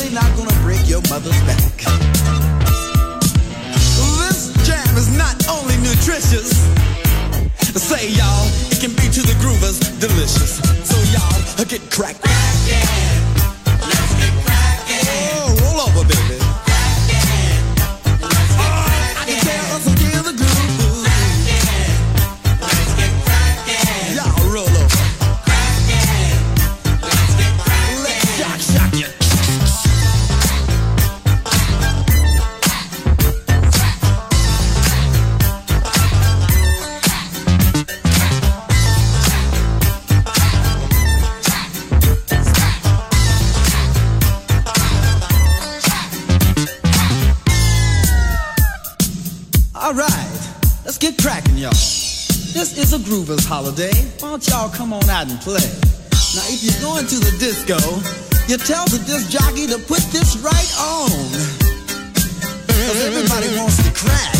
certainly not gonna break your mother's back. This jam is not only nutritious. Say y'all, it can be to the groovers delicious. So y'all, get cracked. Crackin', let's get crackin'. Oh, roll over, baby. Christopher's holiday, why don't y'all come on out and play? Now, if you're going to the disco, you tell the disc jockey to put this right on. Cause everybody wants to crash.